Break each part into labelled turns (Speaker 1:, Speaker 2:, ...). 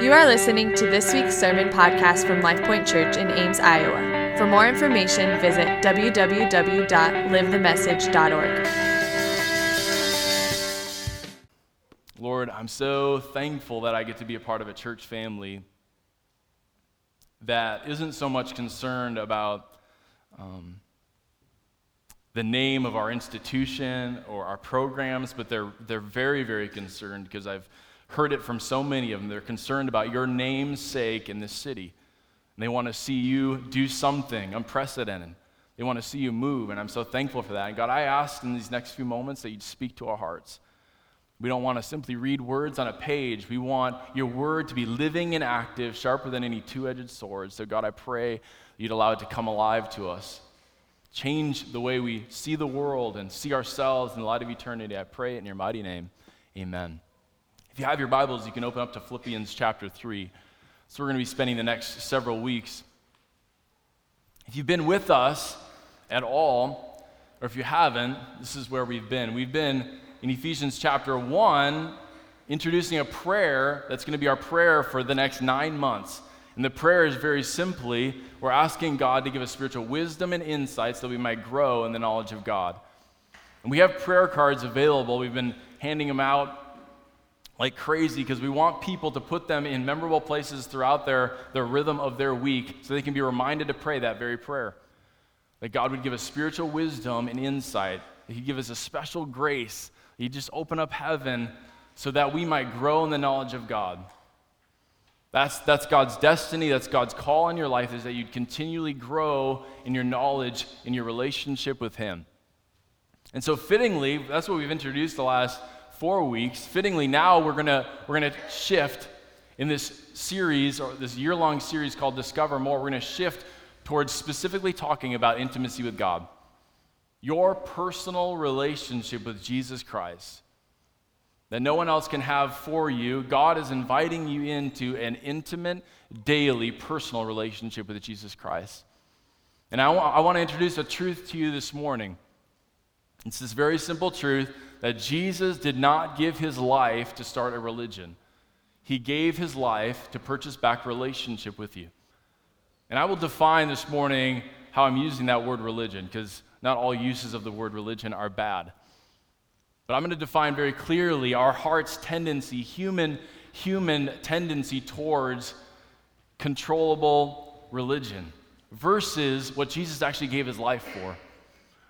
Speaker 1: You are listening to this week's sermon podcast from LifePoint Church in Ames, Iowa. For more information, visit www.livethemessage.org.
Speaker 2: Lord, I'm so thankful that I get to be a part of a church family that isn't so much concerned about um, the name of our institution or our programs, but they're, they're very, very concerned because I've heard it from so many of them. They're concerned about your name's sake in this city. And they want to see you do something unprecedented. They want to see you move, and I'm so thankful for that. And God, I ask in these next few moments that you'd speak to our hearts. We don't want to simply read words on a page. We want your word to be living and active, sharper than any two edged sword. So, God, I pray you'd allow it to come alive to us. Change the way we see the world and see ourselves in the light of eternity. I pray it in your mighty name. Amen. If you have your Bibles, you can open up to Philippians chapter 3. So, we're going to be spending the next several weeks. If you've been with us at all, or if you haven't, this is where we've been. We've been in Ephesians chapter 1 introducing a prayer that's going to be our prayer for the next nine months. And the prayer is very simply we're asking God to give us spiritual wisdom and insights so that we might grow in the knowledge of God. And we have prayer cards available. We've been handing them out like crazy because we want people to put them in memorable places throughout their, their rhythm of their week so they can be reminded to pray that very prayer. That God would give us spiritual wisdom and insight, that He'd give us a special grace, He'd just open up heaven so that we might grow in the knowledge of God. That's, that's God's destiny, that's God's call in your life, is that you'd continually grow in your knowledge, in your relationship with Him. And so, fittingly, that's what we've introduced the last four weeks. Fittingly, now we're going we're gonna shift in this series, or this year long series called Discover More. We're going to shift towards specifically talking about intimacy with God. Your personal relationship with Jesus Christ that no one else can have for you. God is inviting you into an intimate, daily, personal relationship with Jesus Christ. And I, w- I want to introduce a truth to you this morning. It's this very simple truth that Jesus did not give his life to start a religion. He gave his life to purchase back relationship with you. And I will define this morning how I'm using that word religion, because not all uses of the word religion are bad. But I'm going to define very clearly our heart's tendency, human, human tendency towards controllable religion versus what Jesus actually gave his life for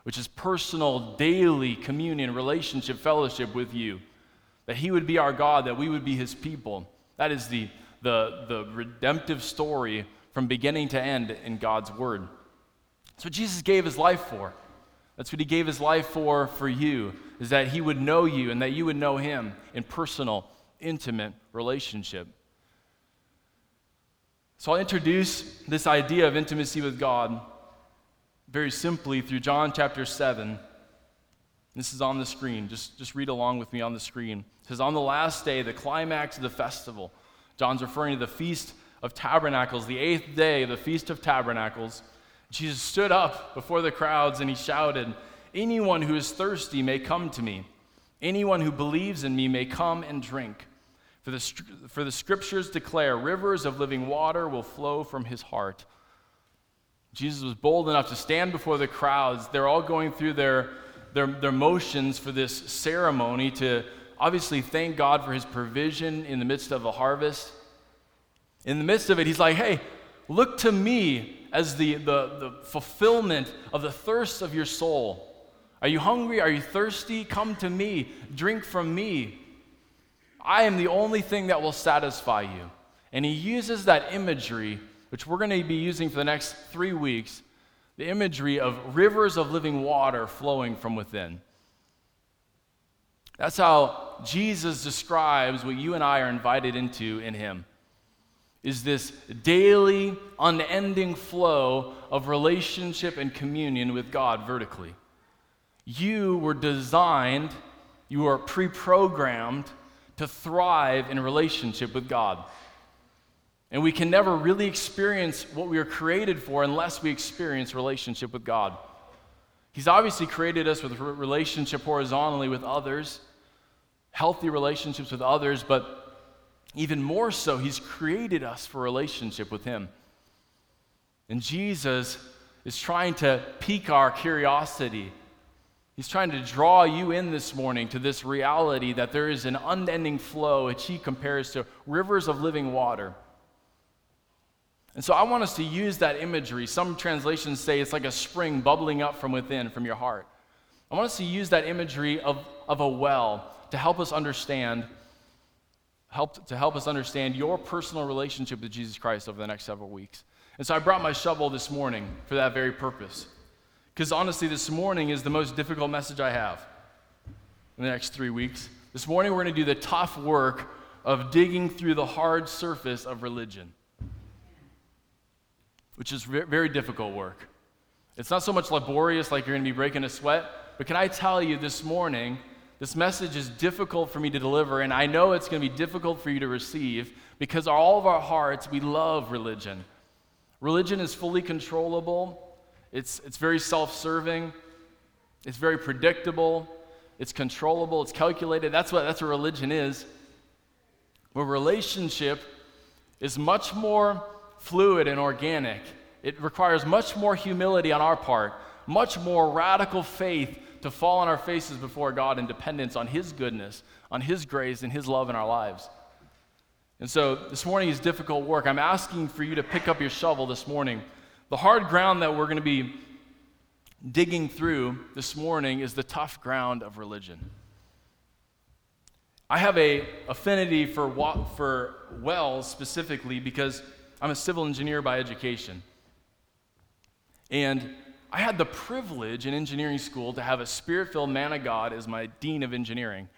Speaker 2: which is personal, daily communion, relationship, fellowship with you. That He would be our God, that we would be His people. That is the, the, the redemptive story from beginning to end in God's Word. That's what Jesus gave His life for. That's what He gave His life for for you, is that He would know you and that you would know Him in personal, intimate relationship. So I'll introduce this idea of intimacy with God very simply through John chapter 7. This is on the screen. Just, just read along with me on the screen. It says, On the last day, the climax of the festival, John's referring to the Feast of Tabernacles, the eighth day of the Feast of Tabernacles. Jesus stood up before the crowds and he shouted, Anyone who is thirsty may come to me. Anyone who believes in me may come and drink. For the, for the scriptures declare, rivers of living water will flow from his heart. Jesus was bold enough to stand before the crowds. They're all going through their, their, their motions for this ceremony to obviously thank God for his provision in the midst of a harvest. In the midst of it, he's like, hey, look to me as the, the, the fulfillment of the thirst of your soul. Are you hungry? Are you thirsty? Come to me. Drink from me. I am the only thing that will satisfy you. And he uses that imagery which we're going to be using for the next three weeks, the imagery of rivers of living water flowing from within. That's how Jesus describes what you and I are invited into in Him. Is this daily, unending flow of relationship and communion with God vertically. You were designed, you are pre programmed to thrive in relationship with God. And we can never really experience what we are created for unless we experience relationship with God. He's obviously created us with relationship horizontally with others, healthy relationships with others, but even more so, He's created us for relationship with Him. And Jesus is trying to pique our curiosity. He's trying to draw you in this morning to this reality that there is an unending flow, which He compares to rivers of living water. And so I want us to use that imagery. Some translations say it's like a spring bubbling up from within, from your heart. I want us to use that imagery of, of a well to help us understand help, to help us understand your personal relationship with Jesus Christ over the next several weeks. And so I brought my shovel this morning for that very purpose. Because honestly, this morning is the most difficult message I have in the next three weeks. This morning, we're going to do the tough work of digging through the hard surface of religion, which is very difficult work. It's not so much laborious like you're going to be breaking a sweat, but can I tell you this morning this message is difficult for me to deliver, and I know it's going to be difficult for you to receive because all of our hearts, we love religion. Religion is fully controllable, it's, it's very self serving, it's very predictable, it's controllable, it's calculated. That's what, that's what religion is. Where relationship is much more fluid and organic, it requires much more humility on our part, much more radical faith to fall on our faces before God in dependence on His goodness, on His grace, and His love in our lives. And so this morning is difficult work. I'm asking for you to pick up your shovel this morning. The hard ground that we're going to be digging through this morning is the tough ground of religion. I have a affinity for for wells specifically because I'm a civil engineer by education. And I had the privilege in engineering school to have a spirit filled man of God as my dean of engineering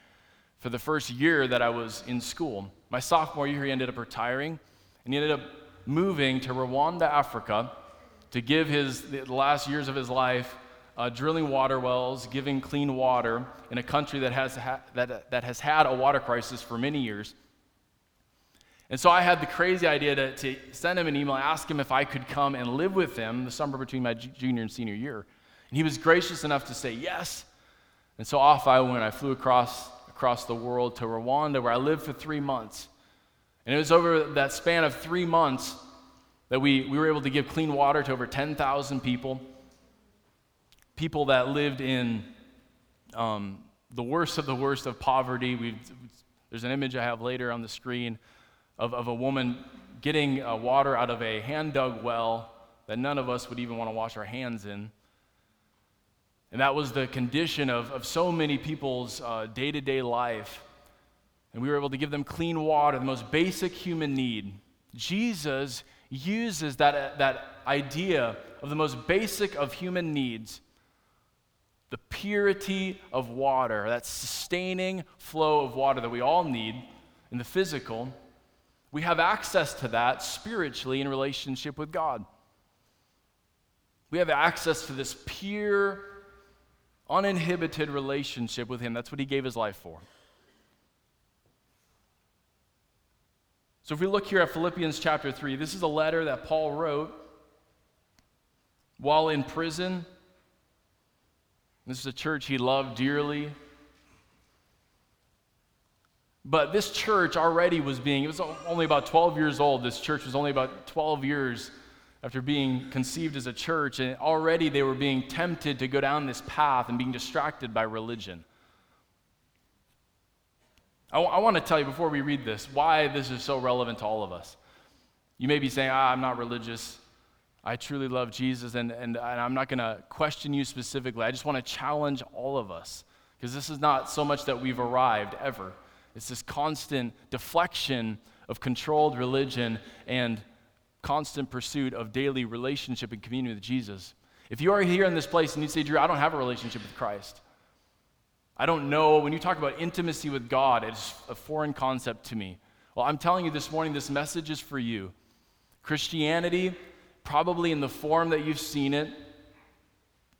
Speaker 2: for the first year that I was in school. My sophomore year, he ended up retiring, and he ended up moving to Rwanda, Africa, to give his the last years of his life uh, drilling water wells, giving clean water in a country that has, ha- that, that has had a water crisis for many years. And so I had the crazy idea to, to send him an email, ask him if I could come and live with him the summer between my junior and senior year. And he was gracious enough to say yes. And so off I went. I flew across, across the world to Rwanda, where I lived for three months. And it was over that span of three months that we, we were able to give clean water to over 10,000 people. People that lived in um, the worst of the worst of poverty. We've, there's an image I have later on the screen of, of a woman getting uh, water out of a hand dug well that none of us would even want to wash our hands in. And that was the condition of, of so many people's day to day life. And we were able to give them clean water, the most basic human need. Jesus uses that, that idea of the most basic of human needs the purity of water, that sustaining flow of water that we all need in the physical we have access to that spiritually in relationship with God. We have access to this pure, uninhibited relationship with Him. That's what He gave His life for. So, if we look here at Philippians chapter 3, this is a letter that Paul wrote while in prison. This is a church he loved dearly. But this church already was being, it was only about 12 years old. This church was only about 12 years after being conceived as a church, and already they were being tempted to go down this path and being distracted by religion. I, w- I want to tell you before we read this why this is so relevant to all of us. You may be saying, ah, I'm not religious. I truly love Jesus, and, and, and I'm not going to question you specifically. I just want to challenge all of us because this is not so much that we've arrived ever. It's this constant deflection of controlled religion and constant pursuit of daily relationship and communion with Jesus. If you are here in this place and you say, Drew, I don't have a relationship with Christ, I don't know, when you talk about intimacy with God, it's a foreign concept to me. Well, I'm telling you this morning, this message is for you. Christianity, probably in the form that you've seen it,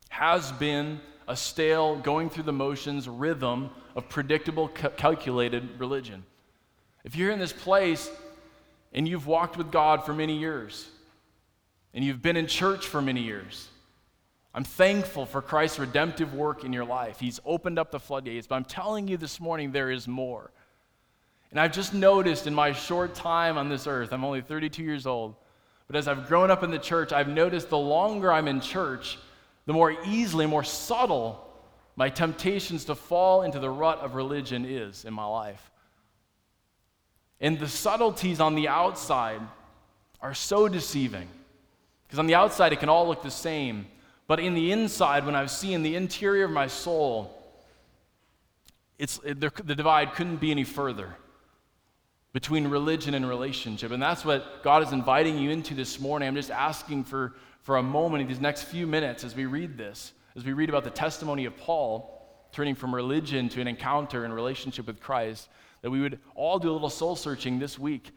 Speaker 2: has been a stale, going through the motions rhythm of predictable, calculated religion. If you're in this place and you've walked with God for many years, and you've been in church for many years, I'm thankful for Christ's redemptive work in your life. He's opened up the floodgates, but I'm telling you this morning there is more. And I've just noticed in my short time on this earth, I'm only 32 years old, but as I've grown up in the church, I've noticed the longer I'm in church, the more easily, more subtle my temptations to fall into the rut of religion is in my life. And the subtleties on the outside are so deceiving. Because on the outside, it can all look the same. But in the inside, when I've seen the interior of my soul, it's, it, the, the divide couldn't be any further between religion and relationship. And that's what God is inviting you into this morning. I'm just asking for, for a moment in these next few minutes as we read this, as we read about the testimony of Paul turning from religion to an encounter and relationship with Christ, that we would all do a little soul searching this week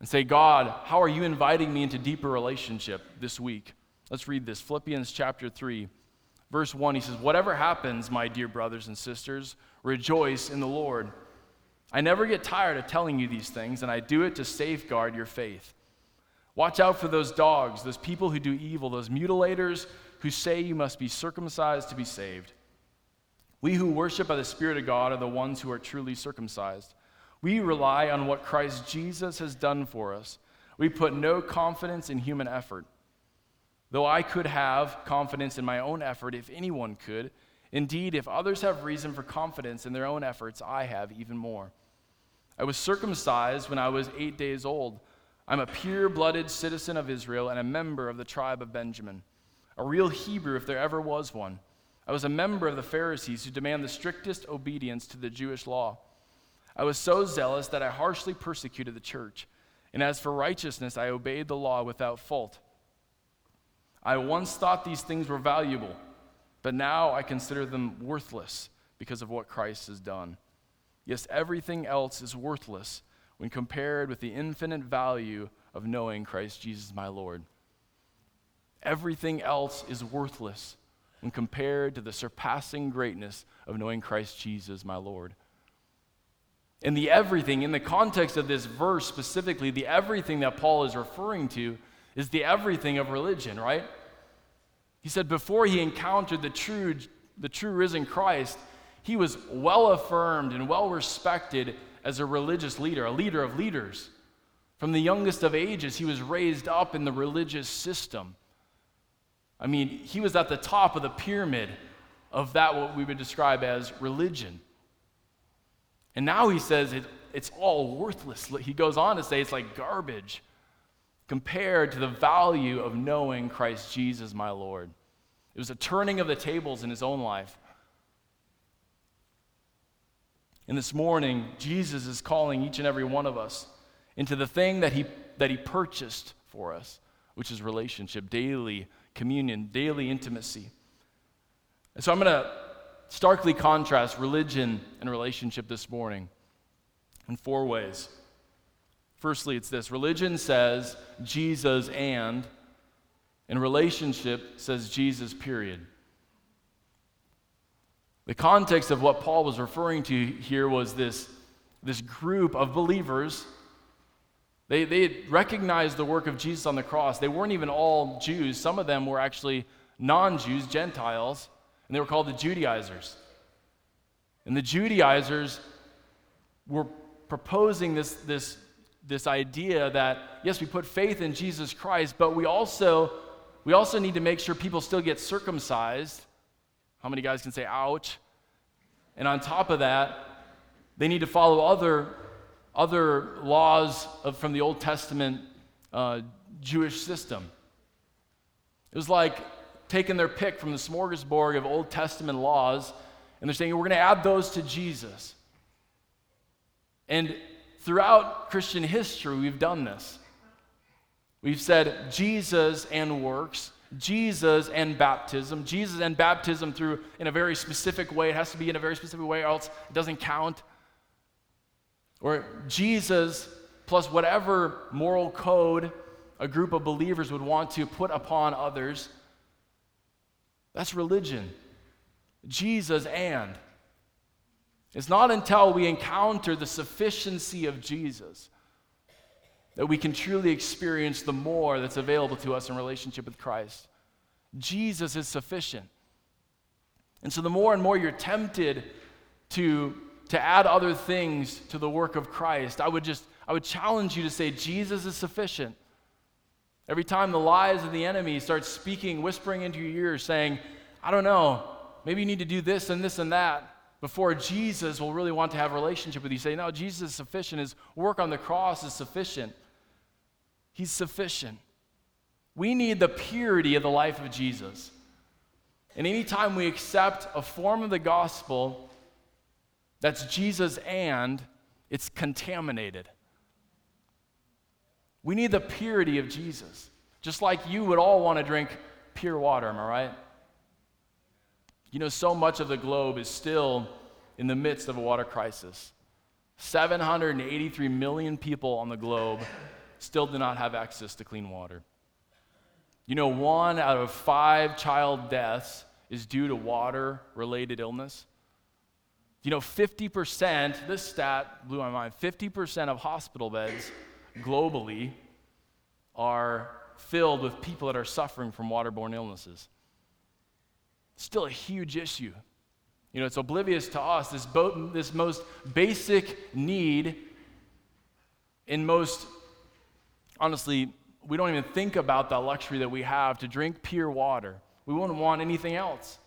Speaker 2: and say, God, how are you inviting me into deeper relationship this week? Let's read this Philippians chapter 3, verse 1. He says, Whatever happens, my dear brothers and sisters, rejoice in the Lord. I never get tired of telling you these things, and I do it to safeguard your faith. Watch out for those dogs, those people who do evil, those mutilators who say you must be circumcised to be saved. We who worship by the Spirit of God are the ones who are truly circumcised. We rely on what Christ Jesus has done for us. We put no confidence in human effort. Though I could have confidence in my own effort if anyone could, indeed, if others have reason for confidence in their own efforts, I have even more. I was circumcised when I was eight days old. I'm a pure blooded citizen of Israel and a member of the tribe of Benjamin, a real Hebrew if there ever was one. I was a member of the Pharisees who demand the strictest obedience to the Jewish law. I was so zealous that I harshly persecuted the church. And as for righteousness, I obeyed the law without fault. I once thought these things were valuable, but now I consider them worthless because of what Christ has done. Yes, everything else is worthless when compared with the infinite value of knowing Christ Jesus my Lord. Everything else is worthless when compared to the surpassing greatness of knowing Christ Jesus my Lord. And the everything, in the context of this verse specifically, the everything that Paul is referring to is the everything of religion, right? He said before he encountered the true, the true risen Christ, he was well affirmed and well respected as a religious leader, a leader of leaders. From the youngest of ages, he was raised up in the religious system. I mean, he was at the top of the pyramid of that, what we would describe as religion. And now he says it, it's all worthless. He goes on to say it's like garbage compared to the value of knowing Christ Jesus, my Lord. It was a turning of the tables in his own life. And this morning, Jesus is calling each and every one of us into the thing that he, that he purchased for us, which is relationship, daily communion, daily intimacy. And so I'm going to starkly contrast religion and relationship this morning in four ways. Firstly, it's this religion says Jesus and, and relationship says Jesus, period. The context of what Paul was referring to here was this, this group of believers. They, they recognized the work of Jesus on the cross. They weren't even all Jews, some of them were actually non Jews, Gentiles, and they were called the Judaizers. And the Judaizers were proposing this, this, this idea that, yes, we put faith in Jesus Christ, but we also, we also need to make sure people still get circumcised how many guys can say, ouch? And on top of that, they need to follow other, other laws of, from the Old Testament uh, Jewish system. It was like taking their pick from the smorgasbord of Old Testament laws, and they're saying, we're going to add those to Jesus. And throughout Christian history, we've done this. We've said Jesus and works, Jesus and baptism. Jesus and baptism through in a very specific way. It has to be in a very specific way, or else it doesn't count. Or Jesus plus whatever moral code a group of believers would want to put upon others. That's religion. Jesus and. It's not until we encounter the sufficiency of Jesus that we can truly experience the more that's available to us in relationship with Christ. Jesus is sufficient. And so the more and more you're tempted to to add other things to the work of Christ. I would just, I would challenge you to say, Jesus is sufficient. Every time the lies of the enemy start speaking, whispering into your ears, saying, I don't know, maybe you need to do this and this and that, before Jesus will really want to have a relationship with you. Say, no, Jesus is sufficient. His work on the cross is sufficient. He's sufficient. We need the purity of the life of Jesus. And anytime we accept a form of the gospel that's Jesus and, it's contaminated. We need the purity of Jesus. Just like you would all want to drink pure water, am I right? You know, so much of the globe is still in the midst of a water crisis. 783 million people on the globe still do not have access to clean water. You know, one out of five child deaths is due to water related illness. You know, 50%, this stat blew my mind 50% of hospital beds globally are filled with people that are suffering from waterborne illnesses. Still a huge issue. You know, it's oblivious to us, this, bo- this most basic need in most, honestly, we don't even think about the luxury that we have to drink pure water. We wouldn't want anything else.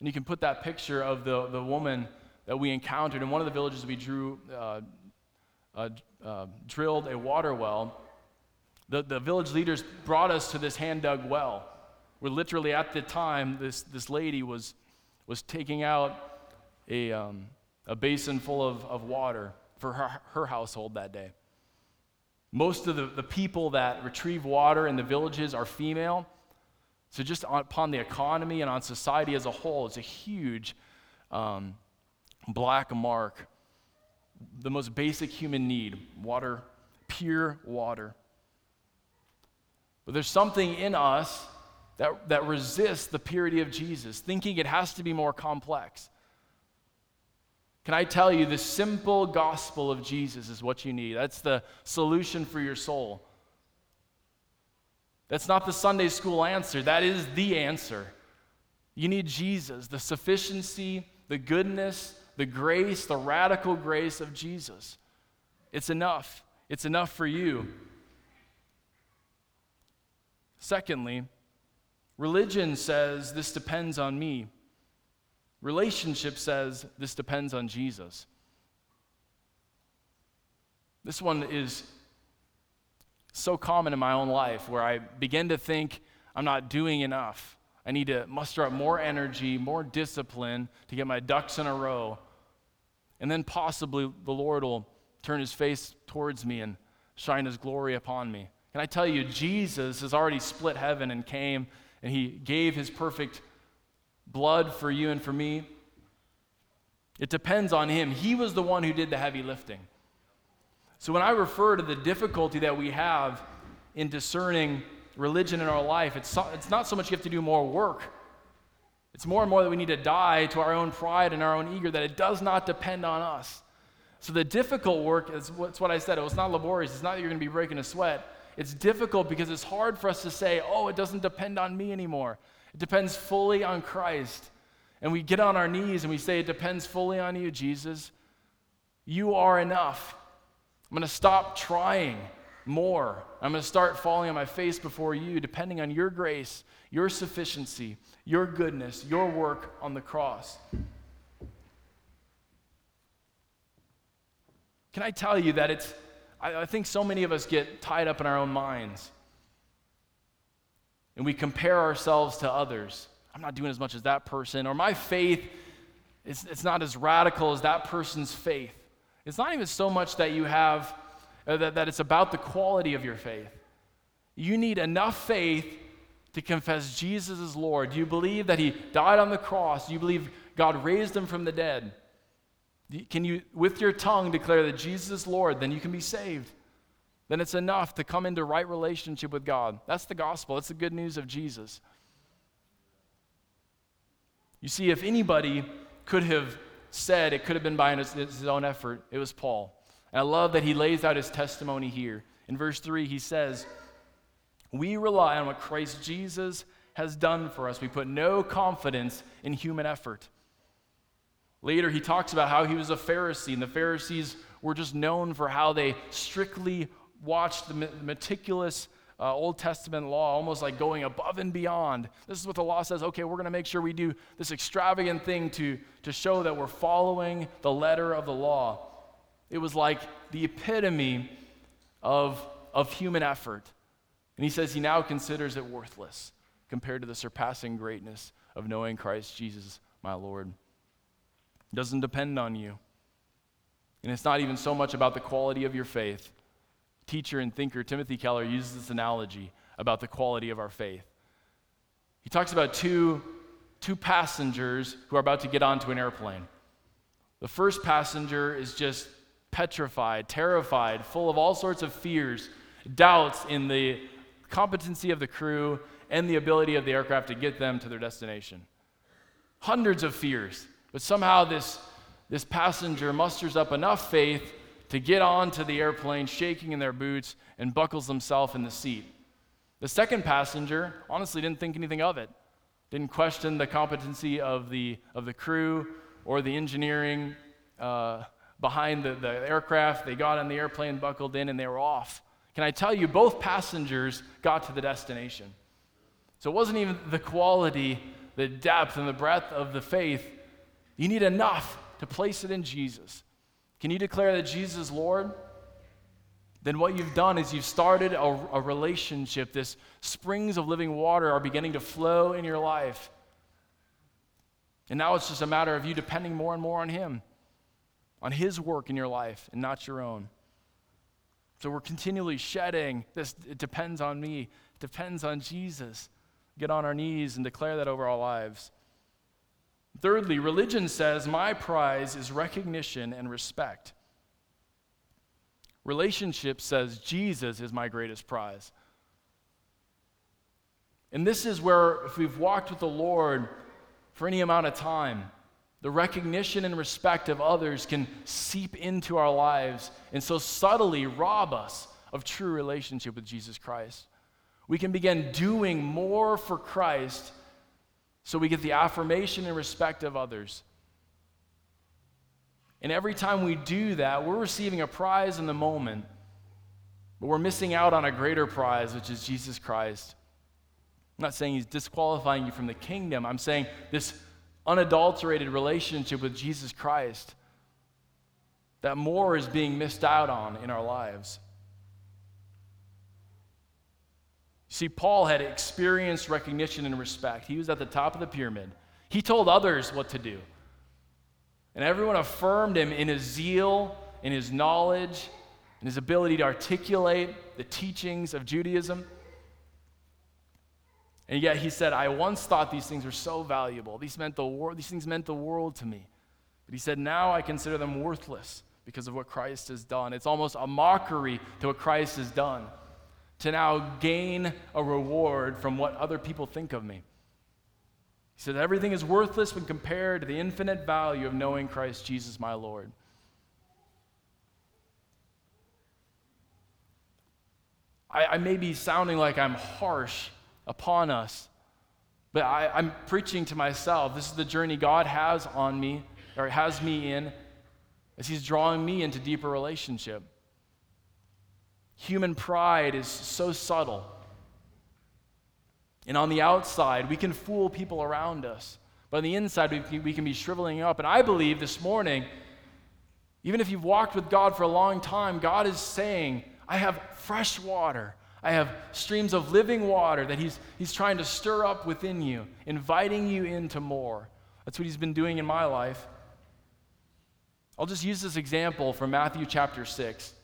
Speaker 2: And you can put that picture of the, the woman that we encountered in one of the villages we drew, uh, uh, uh, drilled a water well. The, the village leaders brought us to this hand dug well, where literally at the time, this, this lady was, was taking out a, um, a basin full of, of water for her, her household that day. Most of the, the people that retrieve water in the villages are female. So, just on, upon the economy and on society as a whole, it's a huge um, black mark. The most basic human need water, pure water. But there's something in us that, that resists the purity of Jesus, thinking it has to be more complex. Can I tell you, the simple gospel of Jesus is what you need? That's the solution for your soul. That's not the Sunday school answer, that is the answer. You need Jesus, the sufficiency, the goodness, the grace, the radical grace of Jesus. It's enough. It's enough for you. Secondly, religion says this depends on me. Relationship says this depends on Jesus. This one is so common in my own life where I begin to think I'm not doing enough. I need to muster up more energy, more discipline to get my ducks in a row. And then possibly the Lord will turn his face towards me and shine his glory upon me. Can I tell you, Jesus has already split heaven and came and he gave his perfect blood for you and for me. It depends on Him. He was the one who did the heavy lifting. So when I refer to the difficulty that we have in discerning religion in our life, it's, so, it's not so much you have to do more work. It's more and more that we need to die to our own pride and our own ego, that it does not depend on us. So the difficult work is what's what I said. Oh, it was not laborious. It's not that you're going to be breaking a sweat. It's difficult because it's hard for us to say, oh, it doesn't depend on me anymore. It depends fully on Christ. And we get on our knees and we say, It depends fully on you, Jesus. You are enough. I'm going to stop trying more. I'm going to start falling on my face before you, depending on your grace, your sufficiency, your goodness, your work on the cross. Can I tell you that it's, I, I think so many of us get tied up in our own minds and we compare ourselves to others. I'm not doing as much as that person, or my faith is it's not as radical as that person's faith. It's not even so much that you have, Uh, that, that it's about the quality of your faith. You need enough faith to confess Jesus is Lord. Do you believe that He died on the cross? Do you believe God raised Him from the dead? Can you, with your tongue, declare that Jesus is Lord? Then you can be saved then it's enough to come into right relationship with God. That's the gospel, that's the good news of Jesus. You see, if anybody could have said it could have been by his own effort, it was Paul. And I love that he lays out his testimony here. In verse 3, he says, We rely on what Christ Jesus has done for us. We put no confidence in human effort. Later, he talks about how he was a Pharisee, and the Pharisees were just known for how they strictly watched the meticulous uh, Old Testament law, almost like going above and beyond. This is what the law says. Okay, we're going to make sure we do this extravagant thing to, to show that we're following the letter of the law. It was like the epitome of, of human effort. And he says he now considers it worthless compared to the surpassing greatness of knowing Christ Jesus, my Lord. It doesn't depend on you. And it's not even so much about the quality of your faith teacher and thinker Timothy Keller uses this analogy about the quality of our faith. He talks about two, two passengers who are about to get onto an airplane. The first passenger is just petrified, terrified, full of all sorts of fears, doubts in the competency of the crew and the ability of the aircraft to get them to their destination. Hundreds of fears, but somehow this, this passenger musters up enough faith to get onto the airplane, shaking in their boots, and buckles himself in the seat. The second passenger honestly didn't think anything of it, didn't question the competency of the, of the crew or the engineering uh, behind the, the aircraft. They got on the airplane, buckled in, and they were off. Can I tell you, both passengers got to the destination. So it wasn't even the quality, the depth, and the breadth of the faith. You need enough to place it in Jesus. Can you declare that Jesus is Lord? Then what you've done is you've started a, a relationship. This springs of living water are beginning to flow in your life. And now it's just a matter of you depending more and more on Him, on His work in your life and not your own. So we're continually shedding this, it depends on me, it depends on Jesus. Get on our knees and declare that over our lives. Thirdly, religion says my prize is recognition and respect. Relationship says Jesus is my greatest prize. And this is where, if we've walked with the Lord for any amount of time, the recognition and respect of others can seep into our lives and so subtly rob us of true relationship with Jesus Christ. We can begin doing more for Christ so we get the affirmation and respect of others. And every time we do that, we're receiving a prize in the moment, but we're missing out on a greater prize, which is Jesus Christ. I'm not saying he's disqualifying you from the kingdom. I'm saying this unadulterated relationship with Jesus Christ, that more is being missed out on in our lives. See, Paul had experienced recognition and respect. He was at the top of the pyramid. He told others what to do. And everyone affirmed him in his zeal, in his knowledge, in his ability to articulate the teachings of Judaism. And yet he said, I once thought these things were so valuable. These, meant the wor- these things meant the world to me. But he said, now I consider them worthless because of what Christ has done. It's almost a mockery to what Christ has done to now gain a reward from what other people think of me. He said, Everything is worthless when compared to the infinite value of knowing Christ Jesus, my Lord. I, I may be sounding like I'm harsh upon us, but I, I'm preaching to myself. This is the journey God has on me, or has me in, as He's drawing me into deeper relationship. Human pride is so subtle. And on the outside, we can fool people around us. But on the inside, we, we can be shriveling up. And I believe this morning, even if you've walked with God for a long time, God is saying, I have fresh water. I have streams of living water that he's, he's trying to stir up within you, inviting you into more. That's what He's been doing in my life. I'll just use this example from Matthew chapter 6.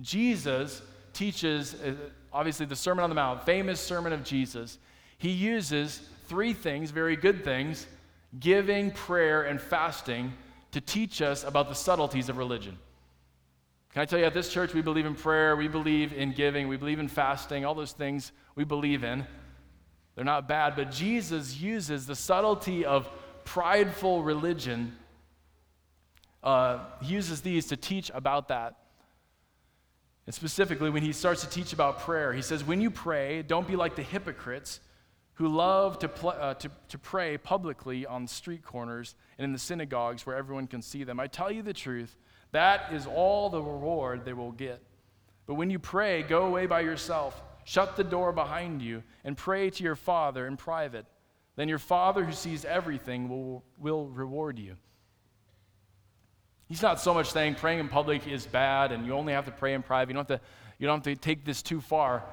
Speaker 2: Jesus teaches, uh, obviously, the Sermon on the Mount, famous sermon of Jesus. He uses three things, very good things giving, prayer, and fasting to teach us about the subtleties of religion. Can I tell you, at this church, we believe in prayer, we believe in giving, we believe in fasting, all those things we believe in. They're not bad, but Jesus uses the subtlety of prideful religion, uh, he uses these to teach about that. And specifically, when he starts to teach about prayer, he says, When you pray, don't be like the hypocrites who love to, pl- uh, to, to pray publicly on street corners and in the synagogues where everyone can see them. I tell you the truth, that is all the reward they will get. But when you pray, go away by yourself, shut the door behind you, and pray to your Father in private. Then your Father who sees everything will, will reward you. He's not so much saying praying in public is bad and you only have to pray in private. You don't have to, you don't have to take this too far.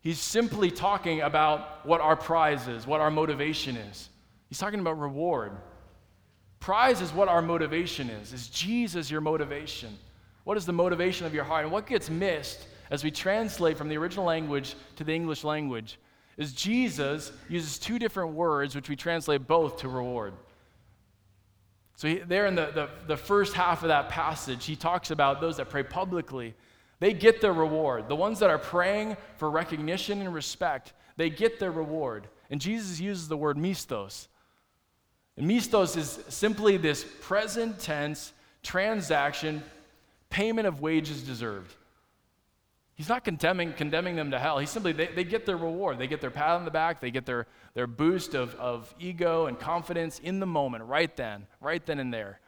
Speaker 2: He's simply talking about what our prize is, what our motivation is. He's talking about reward. Prize is what our motivation is. Is Jesus your motivation? What is the motivation of your heart? And what gets missed as we translate from the original language to the English language is Jesus uses two different words, which we translate both to reward. So, he, there in the, the, the first half of that passage, he talks about those that pray publicly they get their reward. The ones that are praying for recognition and respect, they get their reward. And Jesus uses the word mistos. And mistos is simply this present tense transaction, payment of wages deserved. He's not condemning, condemning them to hell. He's simply, they, they get their reward. They get their pat on the back. They get their, their boost of, of ego and confidence in the moment, right then, right then and there.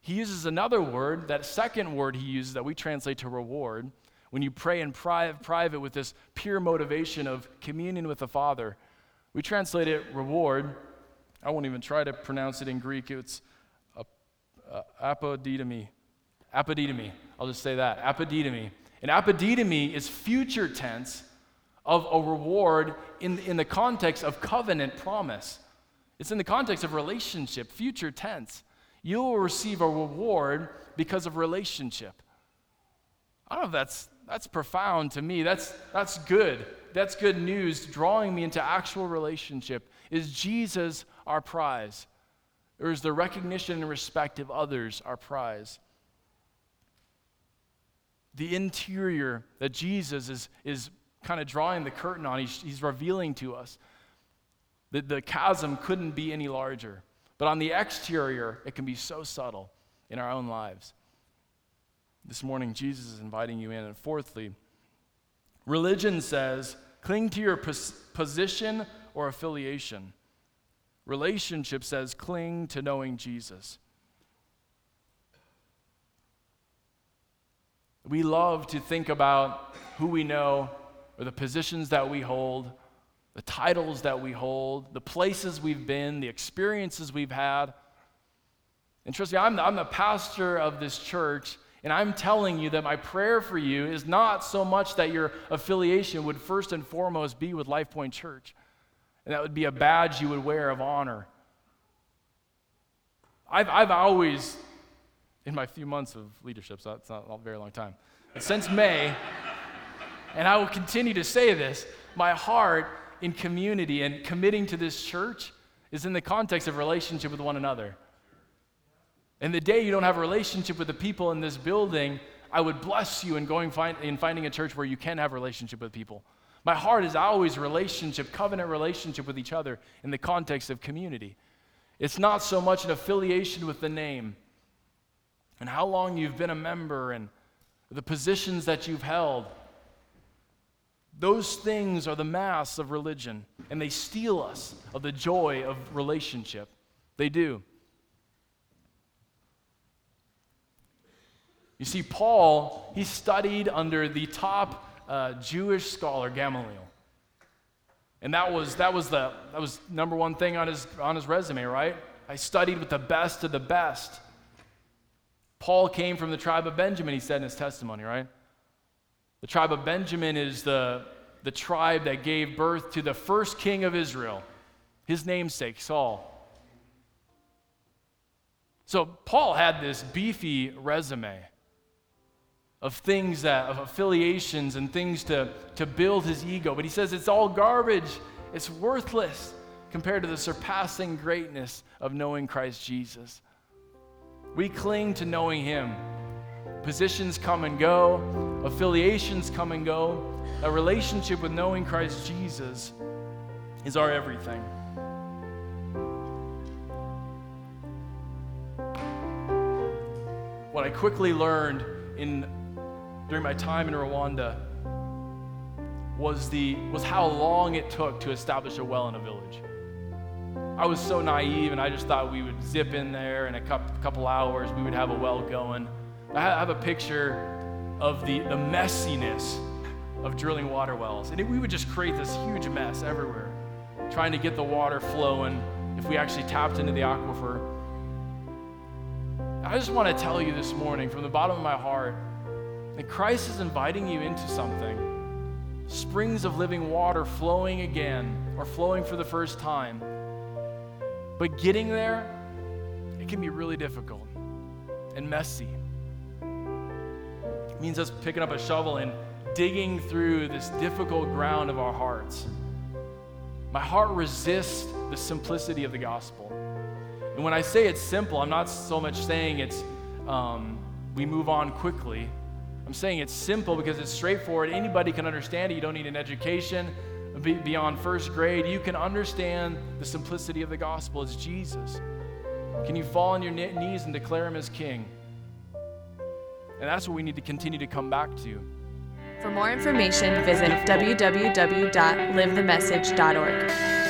Speaker 2: He uses another word, that second word he uses that we translate to reward, when you pray in pri- private with this pure motivation of communion with the Father. We translate it reward. I won't even try to pronounce it in Greek. It's apodidomi. Apodidomi. I'll just say that. Apodidomi. And apodidomi is future tense of a reward in, in the context of covenant promise. It's in the context of relationship, future tense you will receive a reward because of relationship. I don't know if that's, that's profound to me. That's, that's good. That's good news, drawing me into actual relationship. Is Jesus our prize? Or is the recognition and respect of others our prize? The interior that Jesus is, is kind of drawing the curtain on, he's, he's revealing to us that the chasm couldn't be any larger. But on the exterior, it can be so subtle in our own lives. This morning, Jesus is inviting you in. And fourthly, religion says cling to your pos- position or affiliation. Relationship says cling to knowing Jesus. We love to think about who we know or the positions that we hold the titles that we hold, the places we've been, the experiences we've had. And trust me, I'm the, I'm the pastor of this church, and I'm telling you that my prayer for you is not so much that your affiliation would first and foremost be with Life Point Church, and that would be a badge you would wear of honor. I've, I've always, in my few months of leadership, so that's not a very long time, since May, and I will continue to say this, my heart in community and committing to this church is in the context of relationship with one another. And the day you don't have a relationship with the people in this building, I would bless you in going find, in finding a church where you can have a relationship with people. My heart is always relationship, covenant relationship with each other in the context of community. It's not so much an affiliation with the name and how long you've been a member and the positions that you've held. Those things are the mass of religion, and they steal us of the joy of relationship. They do. You see, Paul, he studied under the top uh, Jewish scholar, Gamaliel. And that was, that, was the, that was number one thing on his, on his resume, right? I studied with the best of the best. Paul came from the tribe of Benjamin, he said in his testimony, right? The tribe of Benjamin is the, the tribe that gave birth to the first king of Israel, his namesake, Saul. So Paul had this beefy resume of things that, of affiliations and things to, to build his ego, but he says it's all garbage, it's worthless compared to the surpassing greatness of knowing Christ Jesus. We cling to knowing him. Positions come and go, affiliations come and go. A relationship with knowing Christ Jesus is our everything. What I quickly learned in, during my time in Rwanda was, the, was how long it took to establish a well in a village. I was so naive and I just thought we would zip in there in a couple hours, we would have a well going. I have a picture of the, the messiness of drilling water wells. And it, we would just create this huge mess everywhere, trying to get the water flowing if we actually tapped into the aquifer. I just want to tell you this morning from the bottom of my heart that Christ is inviting you into something springs of living water flowing again or flowing for the first time. But getting there, it can be really difficult and messy. It means us picking up a shovel and digging through this difficult ground of our hearts. My heart resists the simplicity of the gospel. And when I say it's simple, I'm not so much saying it's um, we move on quickly. I'm saying it's simple because it's straightforward. Anybody can understand it. You don't need an education beyond first grade. You can understand the simplicity of the gospel. It's Jesus. Can you fall on your knees and declare him as king? And that's what we need to continue to come back to.
Speaker 1: For more information, visit www.livethemessage.org.